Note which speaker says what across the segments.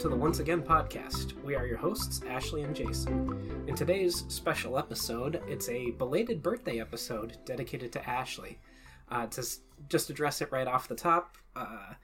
Speaker 1: to the Once Again podcast. We are your hosts, Ashley and Jason. In today's special episode, it's a belated birthday episode dedicated to Ashley. Uh, to s- just address it right off the top, uh,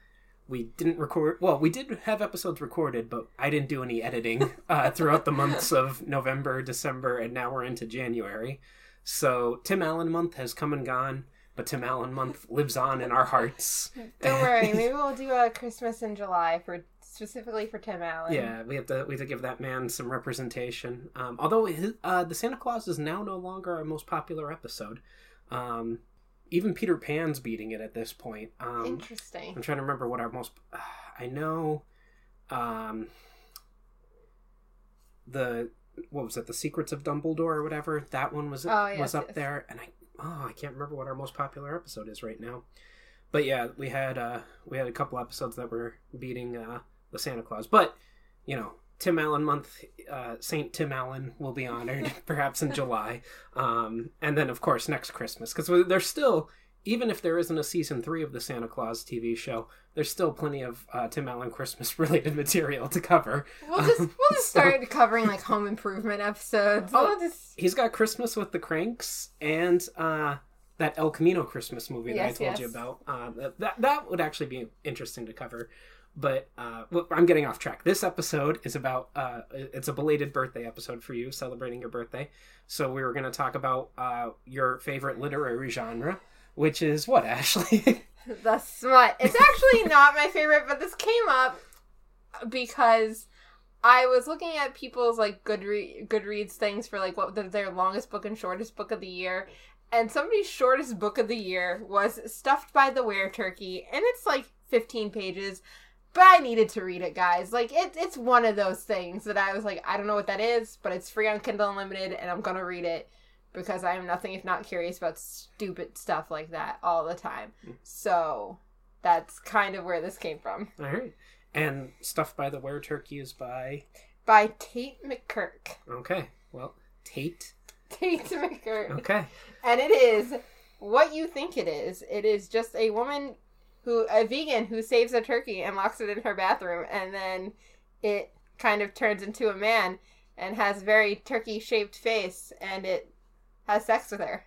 Speaker 1: we didn't record. Well, we did have episodes recorded, but I didn't do any editing uh, throughout the months of November, December, and now we're into January. So Tim Allen month has come and gone, but Tim Allen month lives on in our hearts.
Speaker 2: Don't worry, maybe we'll do a Christmas in July for specifically for Tim Allen.
Speaker 1: Yeah, we have to we have to give that man some representation. Um, although his, uh, the Santa Claus is now no longer our most popular episode. Um, even Peter Pan's beating it at this point. Um,
Speaker 2: Interesting.
Speaker 1: I'm trying to remember what our most. Uh, I know. Um, the what was it? The Secrets of Dumbledore or whatever. That one was
Speaker 2: Oh, yes,
Speaker 1: was up
Speaker 2: yes.
Speaker 1: there, and I oh I can't remember what our most popular episode is right now. But yeah, we had uh we had a couple episodes that were beating uh the Santa Claus. But you know, Tim Allen month, uh, Saint Tim Allen will be honored perhaps in July, um, and then of course next Christmas because there's still even if there isn't a season three of the Santa Claus TV show, there's still plenty of uh, Tim Allen Christmas related material to cover.
Speaker 2: We'll just we'll just
Speaker 1: So-
Speaker 2: start covering like home improvement episodes.
Speaker 1: Oh.
Speaker 2: We'll just
Speaker 1: He's got Christmas with the Cranks and uh, that El Camino Christmas movie that I told
Speaker 2: yes.
Speaker 1: you about. Uh, that that would actually be interesting to cover. But uh, I'm getting off track. This episode is about uh, it's a belated birthday episode for you, celebrating your birthday. So we were going to talk about uh, your favorite literary genre, which is what Ashley.
Speaker 2: the smut. It's actually not my favorite, but this came up because I was looking at people's like Goodre- Goodreads things for like what the, their longest book and shortest book of the year, and somebody's shortest book of the year was Stuffed by the Were Turkey, and it's like 15 pages. But I needed to read it, guys. Like it, it's one of those things that I was like, I don't know what that is, but it's free on Kindle Unlimited, and I'm gonna read it because I am nothing if not curious about stupid stuff like that all the time. Mm. So that's kind of where this came from.
Speaker 1: All right. And Stuff by the Were Turkey is by.
Speaker 2: By Tate McKirk.
Speaker 1: Okay. Well, Tate.
Speaker 2: Tate McKirk.
Speaker 1: Okay.
Speaker 2: And it is what you think it is. It is just a woman who, a vegan who saves a turkey and locks it in her bathroom, and then it kind of turns into a man and has very turkey shaped face, and it has sex with her.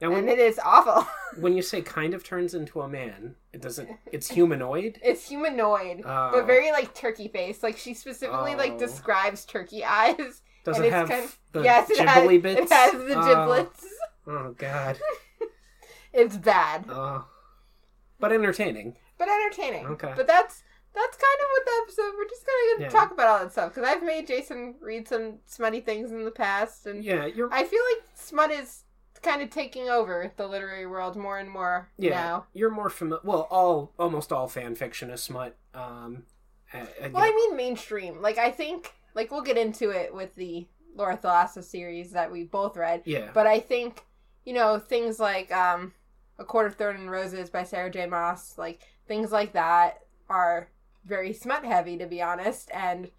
Speaker 1: Now, when,
Speaker 2: And it is awful.
Speaker 1: when you say kind of turns into a man, it doesn't. It's humanoid.
Speaker 2: It's humanoid,
Speaker 1: Oh.
Speaker 2: but very like turkey face. Like she specifically
Speaker 1: Oh.
Speaker 2: like describes turkey eyes.
Speaker 1: Does
Speaker 2: and
Speaker 1: it have
Speaker 2: kind of-
Speaker 1: the
Speaker 2: yes, it has,
Speaker 1: bits?
Speaker 2: it has the
Speaker 1: Oh.
Speaker 2: giblets.
Speaker 1: Oh God.
Speaker 2: It's bad,
Speaker 1: Oh. But entertaining.
Speaker 2: but entertaining.
Speaker 1: Okay.
Speaker 2: But that's that's kind of what the episode. We're just gonna
Speaker 1: Yeah.
Speaker 2: talk about all that stuff because I've made Jason read some smutty things in the past, and
Speaker 1: Yeah, you're.
Speaker 2: I feel like smut is kind of taking over the literary world more and more
Speaker 1: yeah,
Speaker 2: now.
Speaker 1: you're more familiar. Well, all almost all fan fiction is smut. Um. uh,
Speaker 2: Well,
Speaker 1: yeah.
Speaker 2: I mean mainstream. Like I think, like we'll get into it with the Laura Thalassa series that we both read.
Speaker 1: yeah.
Speaker 2: But I think, you know, things like um, A Court of Thorn and Roses by Sarah J. Maas, like things like that are very smut heavy, to be honest. And,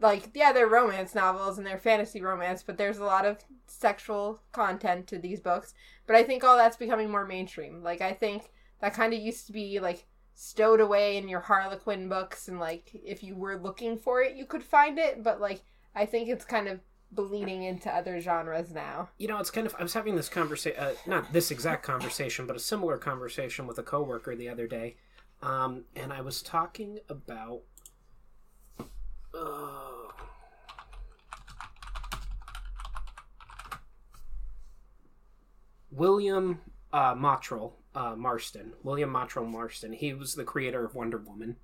Speaker 2: like, yeah, they're romance novels and they're fantasy romance, but there's a lot of sexual content to these books. But I think all that's becoming more mainstream. Like, I think that kind of used to be, like, stowed away in your Harlequin books, and, like, if you were looking for it, you could find it. But, like, I think it's kind of bleeding into other genres now.
Speaker 1: you know, it's kind of. I was having this conversation, uh, not this exact conversation, but a similar conversation with a coworker the other day, um, and I was talking about. Uh, William uh, uh, Marston. William Mottrell Marston. He was the creator of Wonder Woman,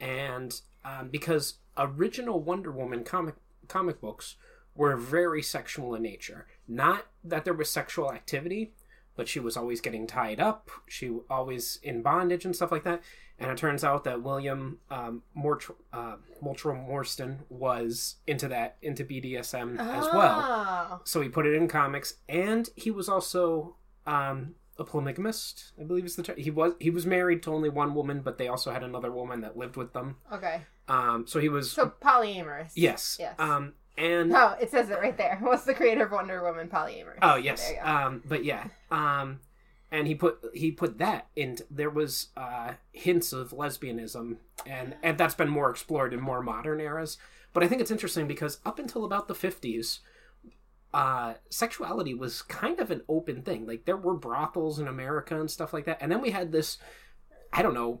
Speaker 1: and um, because original Wonder Woman comic comic books were very sexual in nature. Not that there was sexual activity, but she was always getting tied up. She always in bondage and stuff like that. And it turns out that William um, Mort- uh, Moultrie Morstan was into that, into BDSM as well.
Speaker 2: Oh.
Speaker 1: So he put it in comics, and he was also um, a polygamist. I believe is the term. He was he was married to only one woman, but they also had another woman that lived with them.
Speaker 2: Okay.
Speaker 1: Um, so he was
Speaker 2: So polyamorous.
Speaker 1: yes,
Speaker 2: Yes.
Speaker 1: Um, and
Speaker 2: Oh, it says it right there. What's the creator of Wonder Woman polyamorous?
Speaker 1: Oh yes.
Speaker 2: There you go.
Speaker 1: Um, but yeah. Um, and he put he put that in. There was uh, hints of lesbianism, and and that's been more explored in more modern eras. But I think it's interesting because up until about the fifties, uh, sexuality was kind of an open thing. Like there were brothels in America and stuff like that, and then we had this. I don't know,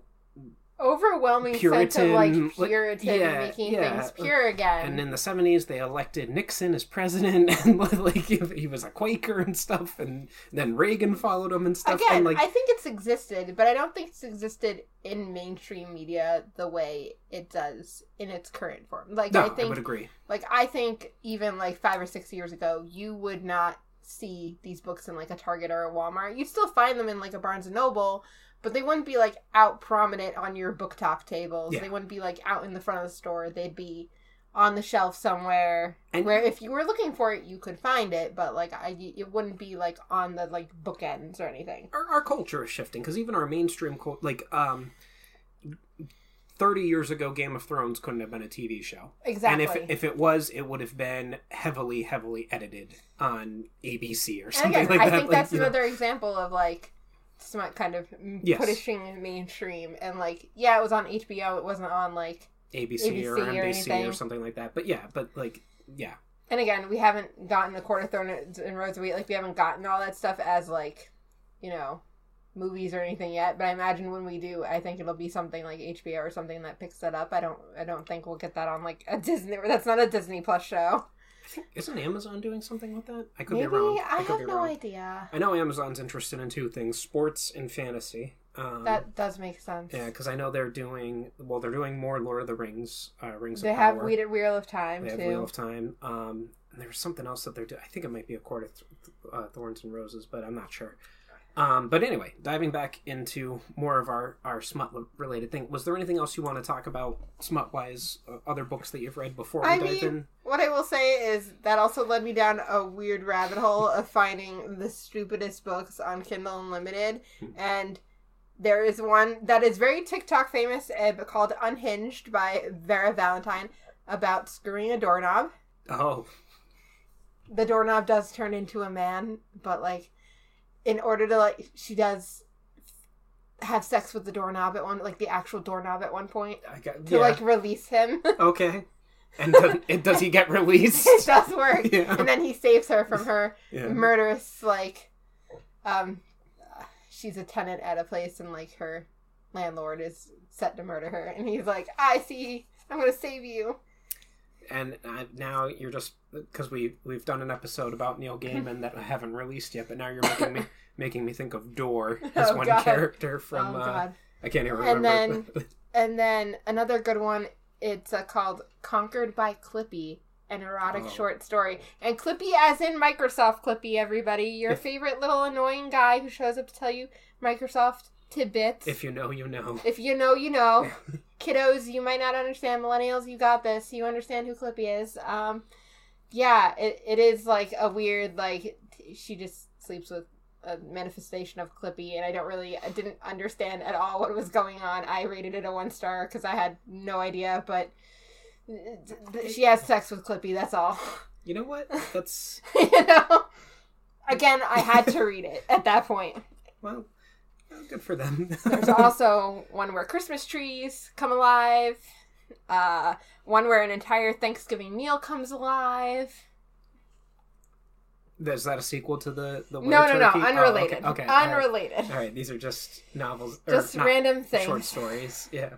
Speaker 2: overwhelming sense of like Puritan
Speaker 1: yeah,
Speaker 2: making
Speaker 1: yeah.
Speaker 2: things pure again.
Speaker 1: and in the seventies they elected Nixon as president, and like he, he was a Quaker and stuff, and then Reagan followed him and stuff.
Speaker 2: Again,
Speaker 1: and like
Speaker 2: I think it's existed, but I don't think it's existed in mainstream media the way it does in its current form. Like
Speaker 1: no,
Speaker 2: I
Speaker 1: I,
Speaker 2: think
Speaker 1: would agree.
Speaker 2: like I think even like 5 or 6 years ago, you would not see these books in like a Target or a Walmart. You'd still find them in like a Barnes and Noble, but they wouldn't be like out prominent on your booktop tables.
Speaker 1: Yeah.
Speaker 2: They wouldn't be like out in the front of the store. They'd be on the shelf somewhere
Speaker 1: And-
Speaker 2: where if you were looking for it you could find it but like I, it wouldn't be like on the like bookends or anything
Speaker 1: Our, our culture is shifting because even our mainstream like um, thirty years ago, Game of Thrones couldn't have been a TV show.
Speaker 2: exactly
Speaker 1: And if if it was, it would have been heavily, heavily edited on ABC or something
Speaker 2: again,
Speaker 1: like
Speaker 2: I
Speaker 1: that.
Speaker 2: I think
Speaker 1: like,
Speaker 2: that's
Speaker 1: you know.
Speaker 2: another example of like some kind of
Speaker 1: Yes.
Speaker 2: pushing mainstream and like yeah, it was on HBO. It wasn't on like
Speaker 1: ABC, or
Speaker 2: ABC or
Speaker 1: NBC or,
Speaker 2: anything.
Speaker 1: something like that. But yeah, but like yeah,
Speaker 2: and again, we haven't gotten the Court of Thorns and Roses. We like we haven't gotten all that stuff as like you know movies or anything yet. But I imagine when we do, I think it'll be something like HBO or something that picks that up. I don't I don't think we'll get that on like a Disney. That's not a Disney Plus show.
Speaker 1: I think isn't Amazon doing something with that? I could
Speaker 2: Maybe
Speaker 1: be wrong.
Speaker 2: I,
Speaker 1: could
Speaker 2: have no
Speaker 1: wrong.
Speaker 2: idea.
Speaker 1: I know Amazon's interested in two things: sports and fantasy. Um,
Speaker 2: That does make sense.
Speaker 1: yeah, because I know they're doing well. They're doing more Lord of the Rings, uh, Rings
Speaker 2: They
Speaker 1: of
Speaker 2: have
Speaker 1: Power.
Speaker 2: Wheel, Wheel of Time
Speaker 1: They have. Wheel of Time. Um, and there's something else that they're doing. I think it might be a Court of Th- uh, Thorns and Roses, but I'm not sure. Um, but anyway, diving back into more of our, our smut related thing, was there anything else you want to talk about smut wise? Uh, other books that you've read before
Speaker 2: I mean-
Speaker 1: in?
Speaker 2: What I will say is that also led me down a weird rabbit hole of finding the stupidest books on Kindle Unlimited,
Speaker 1: Hmm.
Speaker 2: and there is one that is very TikTok famous uh, called Unhinged by Vera Valentine about screwing a doorknob.
Speaker 1: Oh,
Speaker 2: The doorknob does turn into a man, but like in order to like she does have sex with the doorknob at one like the actual doorknob at one point
Speaker 1: I got
Speaker 2: to
Speaker 1: yeah.
Speaker 2: like release him.
Speaker 1: okay. And does, does he get released?
Speaker 2: it does work.
Speaker 1: Yeah.
Speaker 2: And then he saves her from her
Speaker 1: Yeah.
Speaker 2: murderous like um she's a tenant at a place and like her landlord is set to murder her and he's like i see i'm gonna save you
Speaker 1: and uh, now you're just because we we've done an episode about Neil Gaiman that I haven't released yet, but now you're making me making me think of Door as
Speaker 2: Oh,
Speaker 1: one
Speaker 2: God.
Speaker 1: character from
Speaker 2: oh
Speaker 1: uh,
Speaker 2: god
Speaker 1: I can't even
Speaker 2: And
Speaker 1: remember.
Speaker 2: and then another good one it's uh, called conquered by clippy an erotic
Speaker 1: Oh.
Speaker 2: short story and clippy as in microsoft clippy everybody your
Speaker 1: If-
Speaker 2: favorite little annoying guy who shows up to tell you microsoft tidbits
Speaker 1: if you know, you know.
Speaker 2: If you know, you know. Kiddos, you might not understand. Millennials, you got this. You understand who Clippy is. Um, yeah, it, it is like a weird, like, she just sleeps with a manifestation of Clippy, and I don't really, I didn't understand at all what was going on. I rated it a one star because I had no idea, but she has sex with Clippy, that's all.
Speaker 1: You know what? That's
Speaker 2: you know? Again, I had to read it at that point.
Speaker 1: well, good for them.
Speaker 2: There's also one where Christmas trees come alive. Uh, one where an entire Thanksgiving meal comes alive.
Speaker 1: Is that a sequel to the the
Speaker 2: No, no, no,
Speaker 1: Turkey? Oh,
Speaker 2: unrelated.
Speaker 1: okay, okay.
Speaker 2: Unrelated.
Speaker 1: All right, these are just novels, or
Speaker 2: Just random things.
Speaker 1: short stories. Yeah.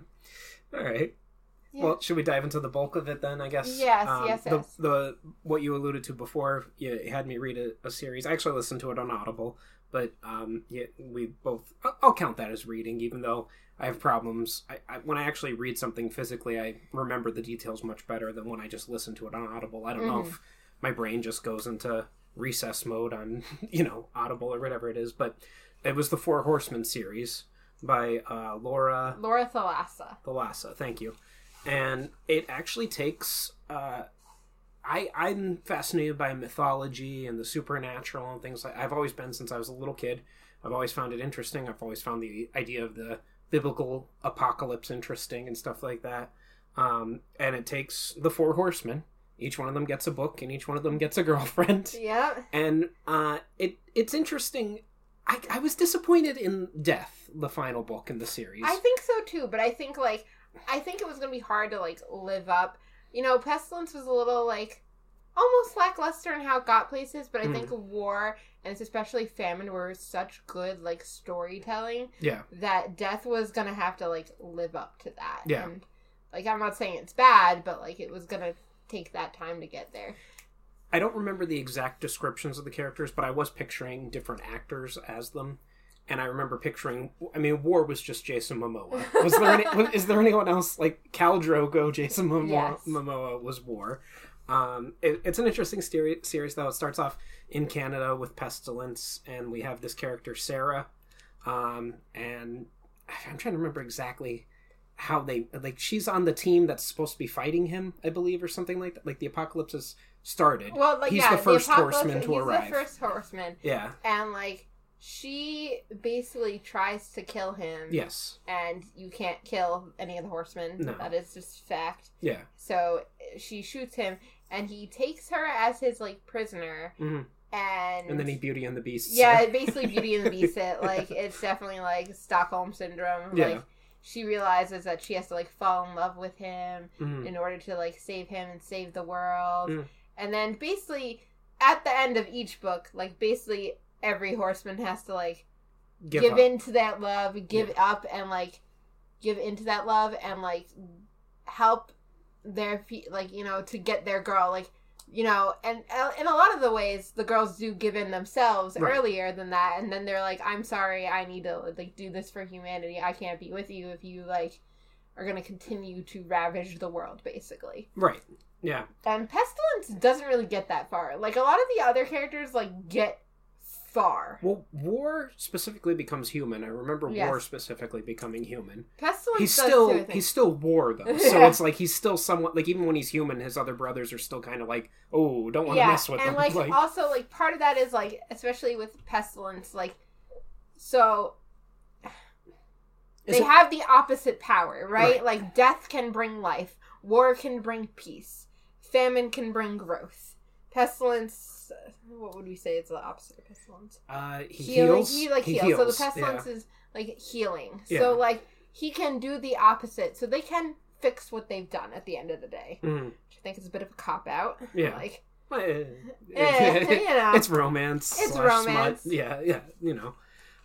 Speaker 1: All right.
Speaker 2: Yeah.
Speaker 1: Well, should we dive into the bulk of it then? I guess. Um,
Speaker 2: Yes, yes,
Speaker 1: the,
Speaker 2: yes.
Speaker 1: The what you alluded to before, you had me read a, a series. I actually listened to it on Audible, but um, yeah, we both. I'll, I'll count that as reading, even though I have problems. I, I when I actually read something physically, I remember the details much better than when I just listen to it on Audible. I don't know
Speaker 2: Mm-hmm.
Speaker 1: if my brain just goes into recess mode on you know Audible or whatever it is, but it was the Four Horsemen series by uh, Laura
Speaker 2: Laura Thalassa.
Speaker 1: Thalassa. Thank you. And it actually takes. Uh, I I'm fascinated by mythology and the supernatural and things like. I've always been since I was a little kid. I've always found it interesting. I've always found the idea of the biblical apocalypse interesting and stuff like that. Um, and it takes the four horsemen. Each one of them gets a book, and each one of them gets a girlfriend
Speaker 2: Yeah.
Speaker 1: and uh, it it's interesting I, I was disappointed in Death, the final book in the series.
Speaker 2: I think so too, but I think like I think it was gonna be hard to like live up. You know, Pestilence was a little like almost lackluster in how it got places, but I
Speaker 1: Mm.
Speaker 2: think War and it's especially Famine were such good like storytelling
Speaker 1: yeah,
Speaker 2: that Death was gonna have to like live up to that.
Speaker 1: Yeah.
Speaker 2: And like I'm not saying it's bad, but like it was gonna take that time to get there.
Speaker 1: I don't remember the exact descriptions of the characters, but I was picturing different actors as them. And I remember picturing. I mean, War was just Jason Momoa. Was there any? was- is there anyone else like Khal Drogo? Jason Momoa,
Speaker 2: Yes.
Speaker 1: Momoa was War. Um, it, it's an interesting seri- series, though. It starts off in Canada with pestilence, and we have this character Sarah, um, and I'm trying to remember exactly how they like. She's on the team that's supposed to be fighting him, I believe, or something like that. Like the apocalypse has started.
Speaker 2: Well, like
Speaker 1: he's
Speaker 2: yeah,
Speaker 1: the first
Speaker 2: apocalypse-
Speaker 1: horseman to
Speaker 2: he's
Speaker 1: arrive.
Speaker 2: the first horseman,
Speaker 1: Yeah.
Speaker 2: and like she basically tries to kill him.
Speaker 1: Yes.
Speaker 2: and you can't kill any of the horsemen.
Speaker 1: No.
Speaker 2: That is just fact.
Speaker 1: Yeah.
Speaker 2: So she shoots him, and he takes her as his like prisoner,
Speaker 1: hmm
Speaker 2: and
Speaker 1: And then he Beauty and the Beast.
Speaker 2: yeah, basically Beauty and the Beast. It like it's definitely like Stockholm syndrome.
Speaker 1: Yeah.
Speaker 2: Like she realizes that she has to like fall in love with him
Speaker 1: Mhm.
Speaker 2: in order to like save him and save the world.
Speaker 1: Mm.
Speaker 2: And then basically at the end of each book, like basically every horseman has to like
Speaker 1: Give,
Speaker 2: give, in to that love, give up, and like give into that love, and like help their fe- like you know to get their girl like you know and uh, in a lot of the ways the girls do give in themselves
Speaker 1: Right.
Speaker 2: earlier than that and then they're like i'm sorry i need to like do this for humanity i can't be with you if you like are going to continue to ravage the world basically
Speaker 1: Right. Yeah.
Speaker 2: and pestilence doesn't really get that far like a lot of the other characters like get far
Speaker 1: Well, War specifically becomes human. I remember
Speaker 2: Yes.
Speaker 1: War specifically becoming human.
Speaker 2: pestilence
Speaker 1: He's still
Speaker 2: too,
Speaker 1: he's still War though, so
Speaker 2: Yeah.
Speaker 1: it's like he's still somewhat like even when he's human, his other brothers are still kind of like, oh, don't want to
Speaker 2: yeah,
Speaker 1: mess with
Speaker 2: and
Speaker 1: them.
Speaker 2: like, also like part of that is like especially with pestilence, like so they
Speaker 1: it-
Speaker 2: have the opposite power, right?
Speaker 1: Right.
Speaker 2: Like death can bring life, war can bring peace, famine can bring growth, pestilence. What would we say is the opposite of pestilence?
Speaker 1: uh, he
Speaker 2: healing.
Speaker 1: heals.
Speaker 2: He like
Speaker 1: he
Speaker 2: heals. So the pestilence
Speaker 1: yeah.
Speaker 2: is like healing.
Speaker 1: Yeah.
Speaker 2: So like he can do the opposite. So they can fix what they've done at the end of the day.
Speaker 1: Mhm.
Speaker 2: Which I think is a bit of a cop out.
Speaker 1: Yeah.
Speaker 2: Like
Speaker 1: Well,
Speaker 2: eh, you know.
Speaker 1: it's romance.
Speaker 2: It's
Speaker 1: slash smut.
Speaker 2: romance.
Speaker 1: Yeah, yeah, you know.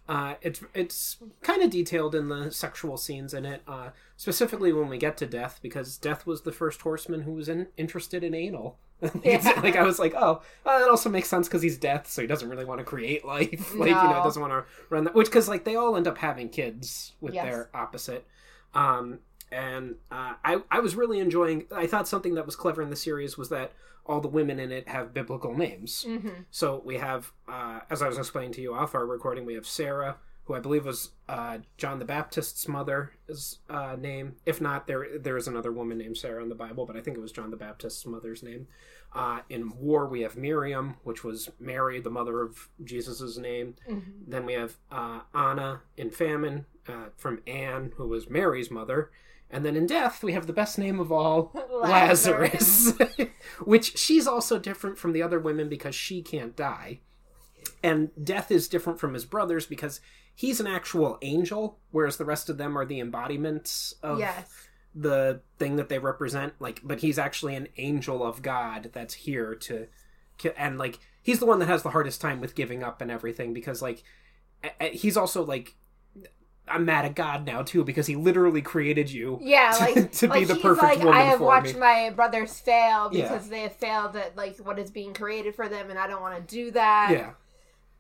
Speaker 1: Uh, it's it's kind of detailed in the sexual scenes in it, uh, specifically when we get to Death, because Death was the first horseman who was in, interested in anal.
Speaker 2: Yeah.
Speaker 1: like I was like, oh, well, that also makes sense because he's Death, so he doesn't really want to create life. like you know,
Speaker 2: No.
Speaker 1: doesn't want to run that. Which because like they all end up having kids with
Speaker 2: Yes.
Speaker 1: their opposite. Um, and uh, I I was really enjoying. I thought something that was clever in the series was that all the women in it have biblical names.
Speaker 2: hmm
Speaker 1: So we have, uh, as I was explaining to you off our recording, we have Sarah, who I believe was uh, John the Baptist's mother's uh, name. If not, there there is another woman named Sarah in the Bible, but I think it was John the Baptist's mother's name. Uh, in War, we have Miriam, which was Mary, the mother of Jesus' name.
Speaker 2: hmm
Speaker 1: Then we have uh, Anna in Famine uh, from Anne, who was Mary's mother. And then in Death, we have the best name of all, Lazarus, which she's also different from the other women because she can't die. And Death is different from his brothers because he's an actual angel, whereas the rest of them are the embodiments of
Speaker 2: yes.
Speaker 1: the thing that they represent. Like, but he's actually an angel of God that's here to, and like he's the one that has the hardest time with giving up and everything because like he's also like. I'm mad at God now too because he literally created you
Speaker 2: Yeah,
Speaker 1: to-
Speaker 2: like
Speaker 1: to be
Speaker 2: like
Speaker 1: the
Speaker 2: he's
Speaker 1: perfect
Speaker 2: like,
Speaker 1: woman
Speaker 2: I have watched
Speaker 1: me.
Speaker 2: my brothers fail
Speaker 1: Yeah.
Speaker 2: because they have failed at like what is being created for them, and I don't want to do that.
Speaker 1: Yeah.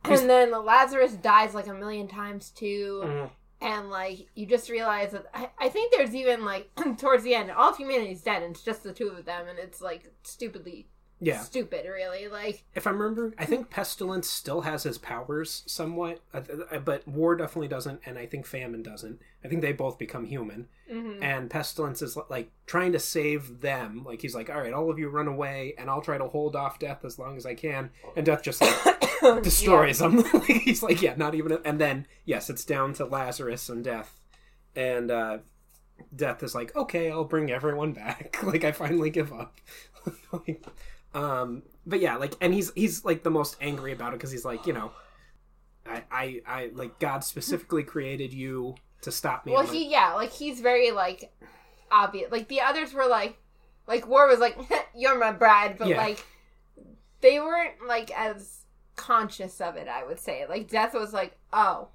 Speaker 2: And then Lazarus dies like a million times too,
Speaker 1: Mhm.
Speaker 2: and like you just realize that I, I think there's even like towards the end, all of humanity's dead, and it's just the two of them, and it's like stupidly
Speaker 1: Yeah.
Speaker 2: stupid, really. Like
Speaker 1: If I remember, I think Pestilence still has his powers somewhat, uh, but War definitely doesn't, and I think Famine doesn't. I think they both become human.
Speaker 2: mhm.
Speaker 1: And Pestilence is like trying to save them. Like he's like, all right, all of you run away, and I'll try to hold off Death as long as I can. And Death just like destroys like, he's like, yeah, not even. A... And then yes, it's down to Lazarus and Death, and uh, Death is like, okay, I'll bring everyone back. like I finally give up. Like, um, but yeah, like, and he's he's like the most angry about it because he's like, you know. I, I I like God specifically created you to stop me.
Speaker 2: Well,
Speaker 1: I'm like,
Speaker 2: he yeah, like he's very like obvious. Like the others were like, like War was like, "You're my bride," but
Speaker 1: Yeah.
Speaker 2: like they weren't like as conscious of it. I would say like Death was like, "Oh,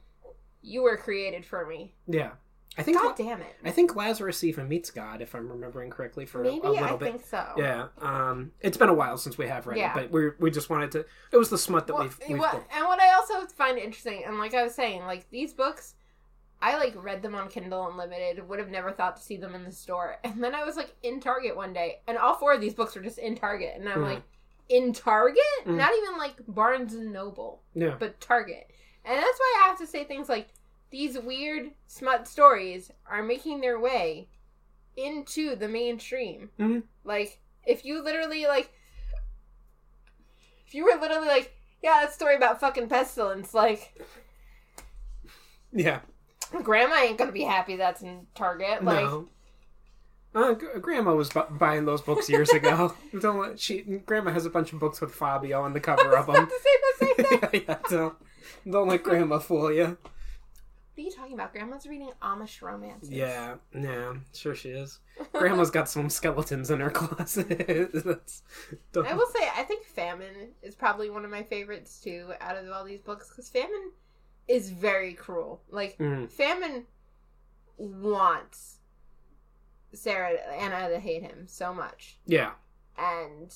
Speaker 2: you were created for me."
Speaker 1: yeah. I think
Speaker 2: God damn it.
Speaker 1: I think Lazarus even meets God if I'm remembering correctly for
Speaker 2: Maybe
Speaker 1: a little
Speaker 2: I
Speaker 1: bit.
Speaker 2: think so.
Speaker 1: Yeah, um, it's been a while since we have read
Speaker 2: Yeah.
Speaker 1: it, but we we just wanted to. It was the smut that
Speaker 2: Well,
Speaker 1: we've, we've
Speaker 2: what- and what I also find interesting, and like I was saying, like these books, I like read them on Kindle Unlimited. Would have never thought to see them in the store, and then I was like in Target one day, and all four of these books were just in Target, and I'm
Speaker 1: Mhm.
Speaker 2: like, in Target,
Speaker 1: Mhm.
Speaker 2: not even like Barnes and Noble,
Speaker 1: Yeah,
Speaker 2: but Target, and that's why I have to say things like these weird smut stories are making their way into the mainstream.
Speaker 1: Mhm.
Speaker 2: Like if you literally like if you were literally like, yeah, that story about fucking pestilence, like
Speaker 1: yeah.
Speaker 2: grandma ain't gonna be happy that's in Target. Like
Speaker 1: no. Uh, Grandma was bu- buying those books years ago. don't let, she Grandma has a bunch of books with Fabio on the cover of them.
Speaker 2: about to say the same thing.
Speaker 1: yeah, don't, don't let Grandma fool you.
Speaker 2: What are you talking about? Grandma's reading Amish romances.
Speaker 1: Yeah, yeah, sure she is. Grandma's got some skeletons in her closet.
Speaker 2: I will say, I think Famine is probably one of my favorites too, out of all these books, because Famine is very cruel. Like
Speaker 1: Mhm.
Speaker 2: Famine wants Sarah Anna to hate him so much,
Speaker 1: Yeah.
Speaker 2: and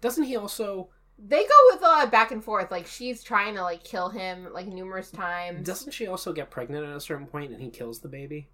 Speaker 1: Doesn't he also?
Speaker 2: they go with a lot of back and forth. Like she's trying to like kill him like numerous times.
Speaker 1: Doesn't she also get pregnant at a certain point and he kills the baby?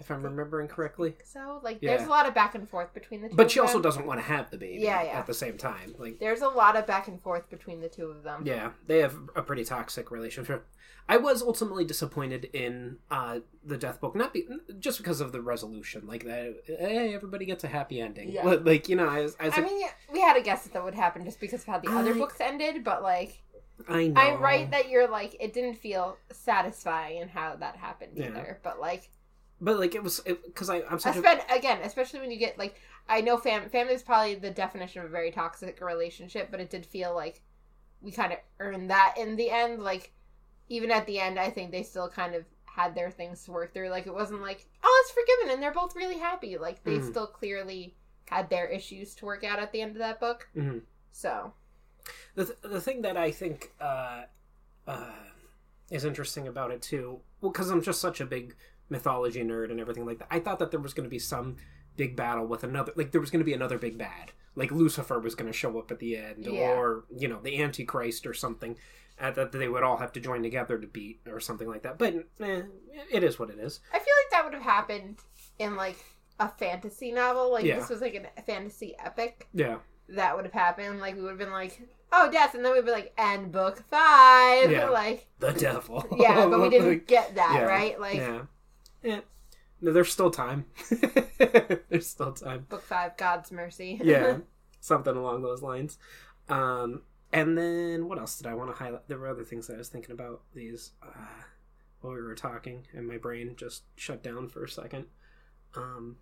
Speaker 1: If I'm remembering correctly.
Speaker 2: so like
Speaker 1: Yeah.
Speaker 2: there's a lot of back and forth between the two.
Speaker 1: But she also doesn't want to have the baby.
Speaker 2: Yeah, yeah.
Speaker 1: At the same time, like
Speaker 2: There's a lot of back and forth between the two of them.
Speaker 1: yeah, they have a pretty toxic relationship. I was ultimately disappointed in uh, the Death Book, not be, just because of the resolution, like that. Hey, everybody gets a happy ending.
Speaker 2: Yeah.
Speaker 1: Like, you know, I was, I was
Speaker 2: I
Speaker 1: like,
Speaker 2: mean, we had a guess that that would happen just because of how the other books ended, but like,
Speaker 1: I know.
Speaker 2: I'm right that you're like, it didn't feel satisfying in how that happened
Speaker 1: Yeah.
Speaker 2: either. But like,
Speaker 1: but like it was because I I'm such a
Speaker 2: again, especially when you get like, I know fam family is probably the definition of a very toxic relationship, but it did feel like we kind of earned that in the end. Like, even at the end, I think they still kind of had their things to work through. Like, it wasn't like, oh, it's forgiven, and they're both really happy. Like, they
Speaker 1: Mhm.
Speaker 2: still clearly had their issues to work out at the end of that book.
Speaker 1: Mhm.
Speaker 2: So,
Speaker 1: the th- the thing that I think uh, uh, is interesting about it too, well, because I'm just such a big mythology nerd and everything like that. I thought that there was going to be some big battle with another, like there was going to be another big bad, like Lucifer was going to show up at the end,
Speaker 2: Yeah.
Speaker 1: or you know the Antichrist or something. Uh, that they would all have to join together to beat or something like that. But eh, it is what it is.
Speaker 2: I feel like that would have happened in like a fantasy novel. Like
Speaker 1: Yeah.
Speaker 2: this was like a fantasy epic.
Speaker 1: Yeah,
Speaker 2: That would have happened. Like we would have been like, oh, death, and then we'd be like, and book five.
Speaker 1: Yeah.
Speaker 2: Like
Speaker 1: the devil.
Speaker 2: yeah, but we didn't get that
Speaker 1: yeah,
Speaker 2: right. Like
Speaker 1: yeah, yeah. No, there's still time. there's still time.
Speaker 2: book five, God's mercy.
Speaker 1: yeah, something along those lines. Um, and then what else did I want to highlight? There were other things that I was thinking about these uh, while we were talking, and my brain just shut down for a second. Um,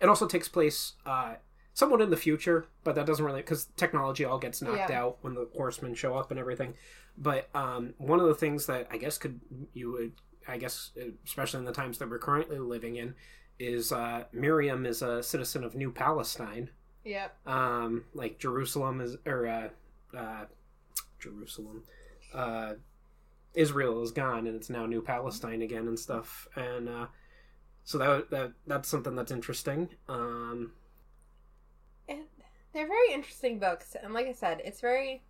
Speaker 1: it also takes place uh, somewhat in the future, but that doesn't really because technology all gets knocked
Speaker 2: Yeah.
Speaker 1: out when the horsemen show up and everything. But um, one of the things that I guess could you would I guess especially in the times that we're currently living in is uh, Miriam is a citizen of New Palestine.
Speaker 2: Yep.
Speaker 1: Um, like Jerusalem is or uh, uh, Jerusalem, uh, Israel is gone and it's now New Palestine again and stuff. And uh, so that that that's something that's interesting. Um,
Speaker 2: And they're very interesting books, and like I said, it's very,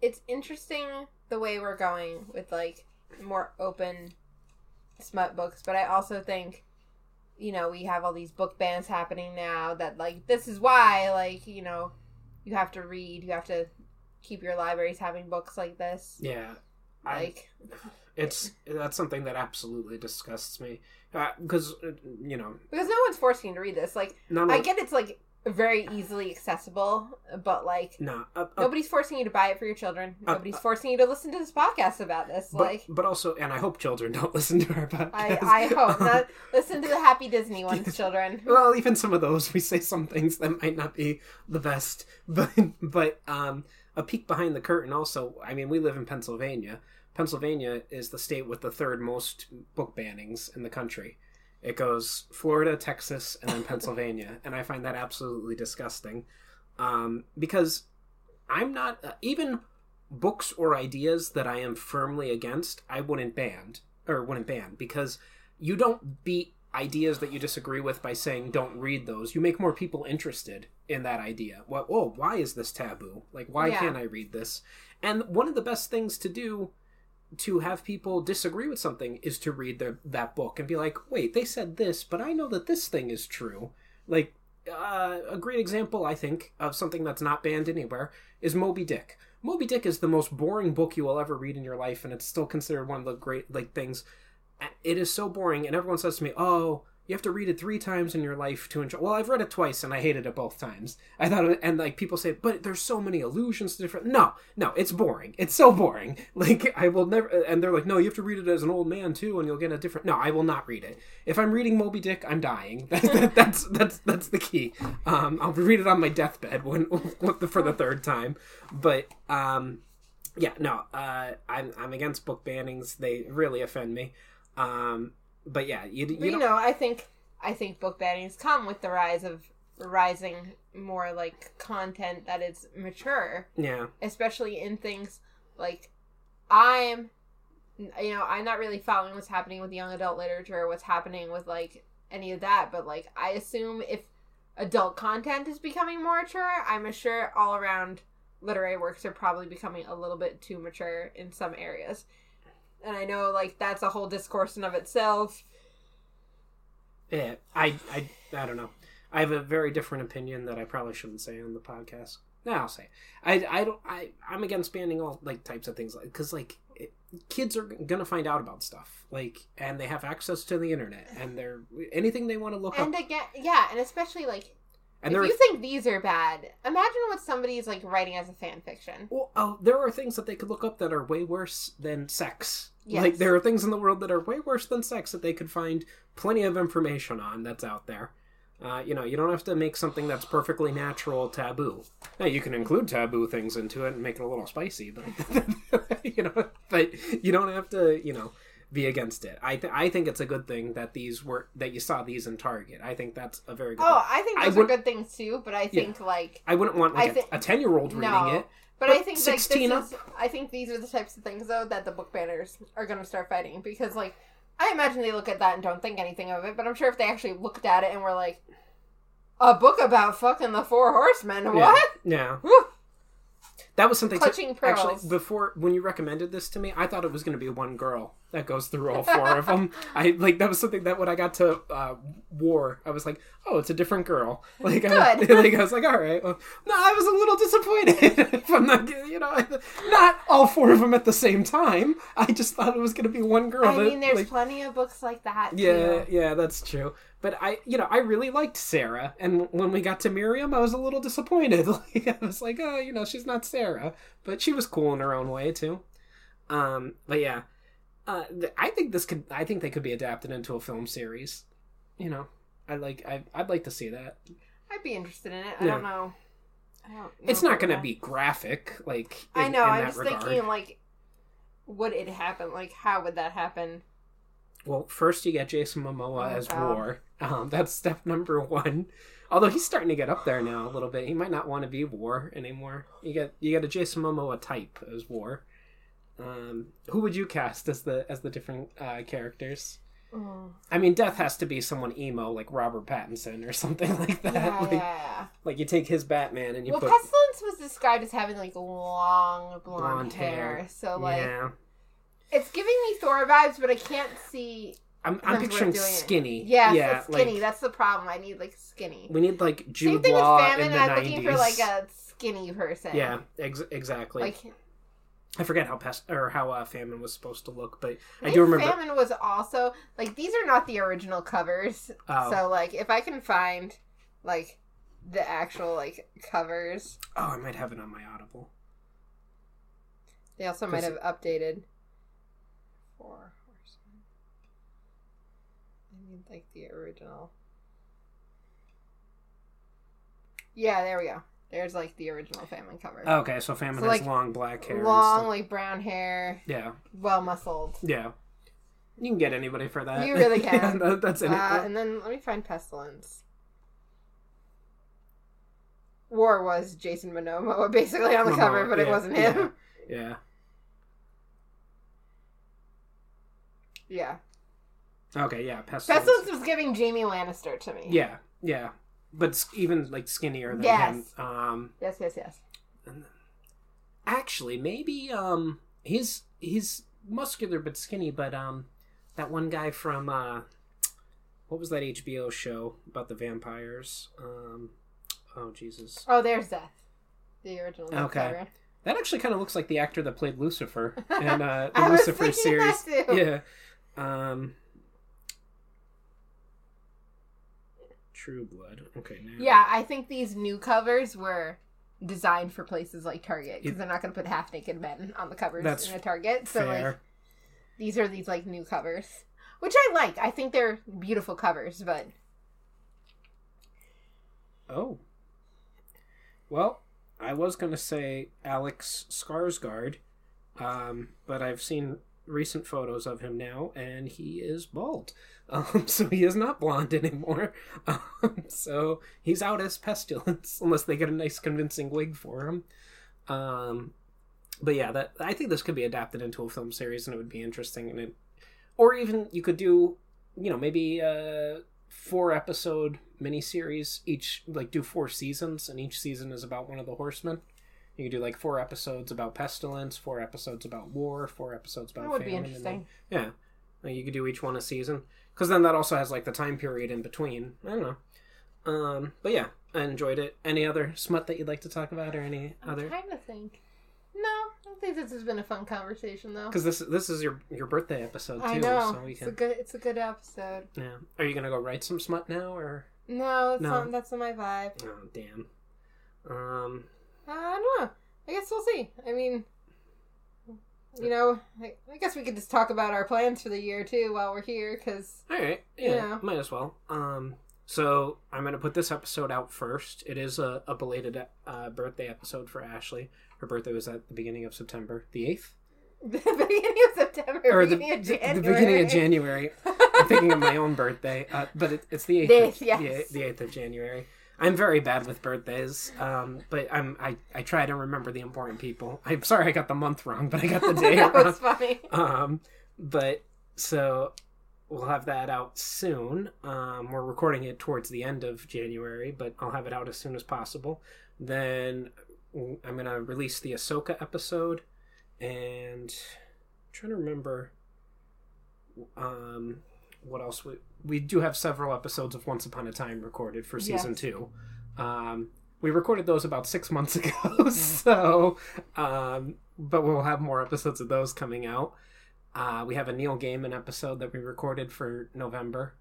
Speaker 2: it's interesting the way we're going with like more open smut books. But I also think, you know, we have all these book bans happening now. That like this is why like you know, you have to read, you have to keep your libraries having books like this.
Speaker 1: yeah, I,
Speaker 2: Like
Speaker 1: it's that's something that absolutely disgusts me because uh, you know
Speaker 2: because no one's forcing you to read this. Like I get it's like very easily accessible, but like
Speaker 1: No, uh, uh,
Speaker 2: nobody's forcing you to buy it for your children.
Speaker 1: Uh,
Speaker 2: Nobody's forcing you to listen to this podcast about this.
Speaker 1: but,
Speaker 2: like
Speaker 1: but also, and I hope children don't listen to our podcast.
Speaker 2: I, I hope
Speaker 1: Um,
Speaker 2: not. Listen to the Happy Disney ones, children.
Speaker 1: Well, even some of those, we say some things that might not be the best, but but um, a peek behind the curtain. Also, I mean, we live in Pennsylvania. Pennsylvania is the state with the third most book bannings in the country. It goes Florida, Texas, and then Pennsylvania, and I find that absolutely disgusting. Um, because I'm not uh, even books or ideas that I am firmly against. I wouldn't ban or wouldn't ban because you don't beat ideas that you disagree with by saying don't read those. You make more people interested in that idea. What? Oh, why is this taboo? Like, why
Speaker 2: Yeah.
Speaker 1: can't I read this? And one of the best things to do to have people disagree with something is to read their, that book and be like, wait, they said this, but I know that this thing is true. Like, uh, a great example, I think, of something that's not banned anywhere is Moby Dick. Moby Dick is the most boring book you will ever read in your life, and it's still considered one of the great like things. It is so boring, and everyone says to me, "Oh, you have to read it three times in your life to enjoy." Well, I've read it twice, and I hated it both times. I thought, it, and like people say, "But there's so many allusions to different." No, no, it's boring. It's so boring. Like I will never. And they're like, "No, you have to read it as an old man too, and you'll get a different." No, I will not read it. If I'm reading Moby Dick, I'm dying. That, that, that's that's that's the key. Um, I'll read it on my deathbed when for the third time. But um, yeah, no, uh, I'm I'm against book bannings. They really offend me. Um, but yeah, you, you,
Speaker 2: But, you know, I think I think book bannings come with the rise of rising more like content that is mature,
Speaker 1: yeah,
Speaker 2: especially in things like I'm you know, I'm not really following what's happening with young adult literature, what's happening with like any of that, but like I assume if adult content is becoming more mature, I'm sure all around literary works are probably becoming a little bit too mature in some areas. And I know like that's a whole discourse in of itself.
Speaker 1: yeah. I I I don't know. I have a very different opinion that I probably shouldn't say on the podcast. No, I'll say. I I don't. I I'm against banning all like types of things like because like it, kids are gonna find out about stuff like and they have access to the internet and they're anything they want to look up.
Speaker 2: And again, yeah, and especially like
Speaker 1: and
Speaker 2: if you think these are bad, imagine what somebody's like writing as a fan fiction.
Speaker 1: Well, oh, there are things that they could look up that are way worse than sex.
Speaker 2: Yes.
Speaker 1: Like there are things in the world that are way worse than sex that they could find plenty of information on that's out there. Uh, you know, you don't have to make something that's perfectly natural taboo. Now you can include taboo things into it and make it a little spicy, but you know, but you don't have to, you know, be against it. I th- I think it's a good thing that these were that you saw these in Target. I think that's a very good.
Speaker 2: Oh,
Speaker 1: thing.
Speaker 2: I think
Speaker 1: I
Speaker 2: those are good things too, but I think like
Speaker 1: I wouldn't want like
Speaker 2: I thi-
Speaker 1: a ten year old reading
Speaker 2: no.
Speaker 1: it.
Speaker 2: But,
Speaker 1: But
Speaker 2: I think like
Speaker 1: 16
Speaker 2: this is, I think these are the types of things though that the book banners are going to start fighting because like I imagine they look at that and don't think anything of it, but I'm sure if they actually looked at it and were like a book about fucking the four horsemen, what?
Speaker 1: Yeah.
Speaker 2: Whew.
Speaker 1: That was something.
Speaker 2: Clutching
Speaker 1: to, actually,
Speaker 2: pearls.
Speaker 1: before when you recommended this to me, I thought it was going to be one girl that goes through all four of them. I like that was something that when I got to uh, war, I was like, oh, it's a different girl. Like, I, like I was like, all right. Well, no, I was a little disappointed. if I'm not, you know, not all four of them at the same time. I just thought it was going to be one girl.
Speaker 2: I
Speaker 1: that,
Speaker 2: mean, there's
Speaker 1: like,
Speaker 2: plenty of books like that.
Speaker 1: yeah,
Speaker 2: too.
Speaker 1: yeah, that's true. But I, you know, I really liked Sarah, and when we got to Miriam, I was a little disappointed. Like I was like, oh, you know, she's not Sarah, but she was cool in her own way too. Um, but yeah, uh, I think this could, I think they could be adapted into a film series. You know, I like, I, I'd like to see that.
Speaker 2: I'd be interested in it. I
Speaker 1: Yeah.
Speaker 2: don't know. I don't know
Speaker 1: It's not going to be graphic, like
Speaker 2: I know.
Speaker 1: in
Speaker 2: I'm just
Speaker 1: regard.
Speaker 2: thinking like, would it happen? Like, how would that happen?
Speaker 1: Well, first you get Jason Momoa
Speaker 2: Oh,
Speaker 1: as
Speaker 2: God.
Speaker 1: War. Um, that's step number one. Although he's starting to get up there now a little bit. He might not want to be War anymore. You get you get a Jason Momoa type as War. Um, who would you cast as the as the different uh, characters?
Speaker 2: Mm.
Speaker 1: I mean, Death has to be someone emo like Robert Pattinson or something like that.
Speaker 2: Yeah,
Speaker 1: like, like you take his Batman and you
Speaker 2: Well,
Speaker 1: put
Speaker 2: Pestilence was described as having like long blonde,
Speaker 1: Blonde
Speaker 2: hair.
Speaker 1: hair.
Speaker 2: so like
Speaker 1: yeah.
Speaker 2: it's giving me Thor vibes, but I can't see.
Speaker 1: I'm I'm picturing
Speaker 2: it.
Speaker 1: skinny.
Speaker 2: Yeah,
Speaker 1: yeah,
Speaker 2: so skinny.
Speaker 1: like
Speaker 2: That's the problem. I need like skinny.
Speaker 1: we need like
Speaker 2: Same
Speaker 1: Jude
Speaker 2: thing with famine. I'm
Speaker 1: 90s.
Speaker 2: looking for like a skinny person.
Speaker 1: yeah, ex- exactly.
Speaker 2: Like
Speaker 1: I forget how pest or how uh, famine was supposed to look, but I,
Speaker 2: I
Speaker 1: do remember.
Speaker 2: Famine was also like these are not the original covers.
Speaker 1: Oh.
Speaker 2: So like if I can find like the actual like covers.
Speaker 1: Oh, I might have it on my Audible.
Speaker 2: They also might have updated. Four horsemen. I need like the original. Yeah, there we go. There's like the original Famine cover.
Speaker 1: Okay, so Famine
Speaker 2: So,
Speaker 1: has
Speaker 2: like,
Speaker 1: long black hair.
Speaker 2: Long, like brown hair,
Speaker 1: Yeah,
Speaker 2: well muscled.
Speaker 1: yeah. You can get anybody for that.
Speaker 2: You really
Speaker 1: Yeah,
Speaker 2: can.
Speaker 1: that- that's it.
Speaker 2: Uh, and then let me find Pestilence. War was Jason Momoa basically on the
Speaker 1: Momoa,
Speaker 2: cover, but it wasn't him.
Speaker 1: yeah.
Speaker 2: Yeah.
Speaker 1: Okay, yeah. Pestilence.
Speaker 2: Pestilence was giving Jaime Lannister to me.
Speaker 1: Yeah, yeah. But even like skinnier than
Speaker 2: Yes.
Speaker 1: him. Um,
Speaker 2: Yes, yes, yes.
Speaker 1: actually, maybe um, he's he's muscular but skinny. But um, that one guy from uh, what was that HBO show about the vampires? Um, oh Jesus,
Speaker 2: Oh, there's Death. The original
Speaker 1: Okay.
Speaker 2: cover.
Speaker 1: that actually kind of looks like the actor that played Lucifer in uh, the Lucifer series. Yeah. Um. True Blood. Okay. Now.
Speaker 2: Yeah, I think these new covers were designed for places like Target because they're not going to put half naked men on the covers
Speaker 1: That's
Speaker 2: in a Target. So
Speaker 1: Fair.
Speaker 2: like these are these like new covers, which I like. I think they're beautiful covers, but
Speaker 1: Oh. Well, I was gonna say Alex Skarsgård, um, but I've seen recent photos of him now, and he is bald. Um, so he is not blonde anymore. Um, so he's out as pestilence, unless they get a nice, convincing wig for him. Um, but yeah, that I think this could be adapted into a film series, and it would be interesting. And it, or even you could do, you know, maybe a four episode miniseries each, like do four seasons, and each season is about one of the horsemen. You could do like four episodes about pestilence, four episodes about war, four episodes about
Speaker 2: that would be
Speaker 1: famine, then-
Speaker 2: interesting.
Speaker 1: yeah, like you could do each one a season because then that also has like the time period in between. I don't know. Um, but yeah, I enjoyed it. Any other smut that you'd like to talk about, or any
Speaker 2: I'm
Speaker 1: other?
Speaker 2: trying to think. No, I think this has been a fun conversation though.
Speaker 1: Because this this is your your birthday episode too,
Speaker 2: I know
Speaker 1: so we
Speaker 2: it's a good it's a good episode.
Speaker 1: Yeah. Are you gonna go write some smut now, or?
Speaker 2: No, that's
Speaker 1: No.
Speaker 2: not that's not my vibe.
Speaker 1: Oh damn. Um.
Speaker 2: Uh, I don't know. I guess we'll see. I mean, you know, I, I guess we could just talk about our plans for the year too while we're here, because
Speaker 1: All right. Yeah.
Speaker 2: Yeah.
Speaker 1: Might as well. Um. So I'm gonna put this episode out first. It is a, a belated uh, birthday episode for Ashley. Her birthday was at the beginning of September, the eighth.
Speaker 2: the beginning of September,
Speaker 1: or the,
Speaker 2: beginning of January.
Speaker 1: the beginning of January. I'm thinking of my own birthday, uh, but it, it's the eighth. Of,
Speaker 2: yes.
Speaker 1: the eighth of January. I'm very bad with birthdays, um, but I'm I, I try to remember the important people. I'm sorry I got the month wrong, but I got the day
Speaker 2: that
Speaker 1: wrong.
Speaker 2: was funny.
Speaker 1: Um, but so we'll have that out soon. Um, we're recording it towards the end of January, but I'll have it out as soon as possible. Then I'm gonna release the Ahsoka episode, and I'm trying to remember um, what else we we do have several episodes of Once Upon a Time recorded for season
Speaker 2: Yes.
Speaker 1: two. Um, we recorded those about six months ago, so um, but we'll have more episodes of those coming out. Uh, we have a Neil Gaiman episode that we recorded for November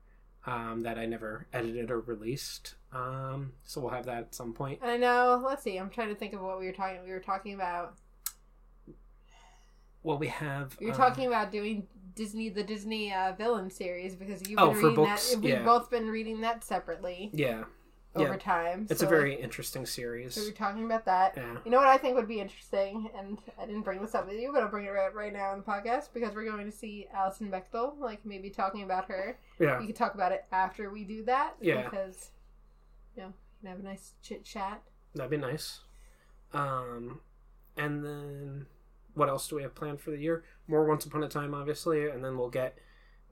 Speaker 1: um, that I never edited or released. Um, so we'll have that at some point.
Speaker 2: I know. Let's see. I'm trying to think of what we were talking. We were talking about.
Speaker 1: Well, we have.
Speaker 2: You're
Speaker 1: uh,
Speaker 2: talking about doing Disney, the Disney uh, villain series, because you've been
Speaker 1: Oh, for
Speaker 2: reading
Speaker 1: books,
Speaker 2: that. We've
Speaker 1: yeah.
Speaker 2: both been reading that separately
Speaker 1: Yeah,
Speaker 2: over
Speaker 1: Yeah.
Speaker 2: time.
Speaker 1: it's
Speaker 2: so,
Speaker 1: a very interesting series.
Speaker 2: So we were talking about that.
Speaker 1: Yeah.
Speaker 2: You know what I think would be interesting, and I didn't bring this up with you, but I'll bring it right, right now on the podcast because we're going to see Alison Bechdel, like maybe talking about her.
Speaker 1: Yeah.
Speaker 2: We could talk about it after we do that.
Speaker 1: Yeah.
Speaker 2: Because, you know, we can have a nice chit chat.
Speaker 1: That'd be nice. Um, and then what else do we have planned for the year? More Once Upon a Time, obviously, and then we'll get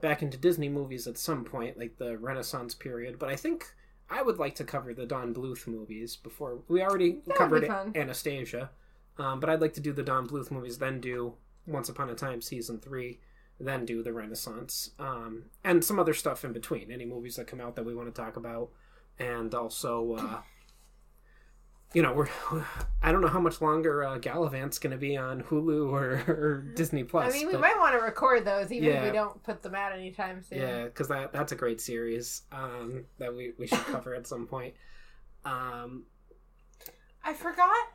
Speaker 1: back into Disney movies at some point, like the Renaissance period. But I think I would like to cover the Don Bluth movies before we already
Speaker 2: would
Speaker 1: covered. Anastasia. Um, but I'd like to do the Don Bluth movies, then do Once Upon a Time season three, then do the Renaissance, um, and some other stuff in between. Any movies that come out that we want to talk about, and also, uh, you know, we're I don't know how much longer uh, Galavant's going to be on Hulu or, or Disney Plus.
Speaker 2: I mean, we might want to record those even if we don't put them out anytime soon.
Speaker 1: yeah, because that that's a great series um, that we, we should cover at some point. Um,
Speaker 2: I forgot.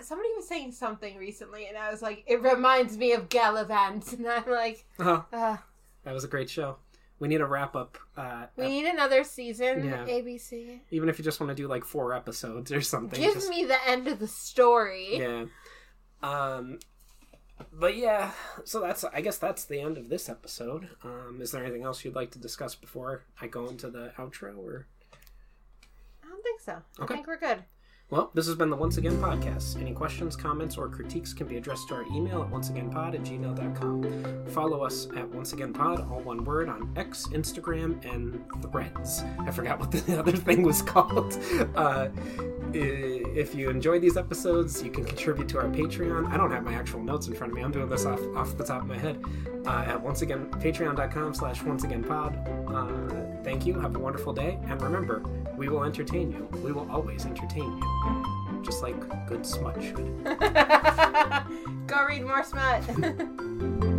Speaker 2: Somebody was saying something recently, and I was like, "It reminds me of Galavant," and I'm like,
Speaker 1: oh,
Speaker 2: uh,
Speaker 1: that was a great show. We need a wrap up. Uh,
Speaker 2: "We need another season."
Speaker 1: Yeah.
Speaker 2: ABC.
Speaker 1: even if you just want to do like four episodes or something.
Speaker 2: Give
Speaker 1: just-
Speaker 2: me the end of the story.
Speaker 1: Yeah. Um, but yeah, so that's I guess that's the end of this episode. Um, is there anything else you'd like to discuss before I go into the outro? Or
Speaker 2: I don't think so.
Speaker 1: Okay.
Speaker 2: I think we're good.
Speaker 1: Well, this has been the Once Again podcast. Any questions, comments, or critiques can be addressed to our email at onceagainpod at gmail.com. Follow us at Once Again Pod, all one word, on X, Instagram, and Threads. I forgot what the other thing was called. Uh, if you enjoy these episodes, you can contribute to our Patreon. I don't have my actual notes in front of me. I'm doing this off off the top of my head. Uh, at once again patreon.com slash once again pod. Uh, thank you. Have a wonderful day. And remember, we will entertain you. We will always entertain you. Just like good smut should.
Speaker 2: Go read more smut.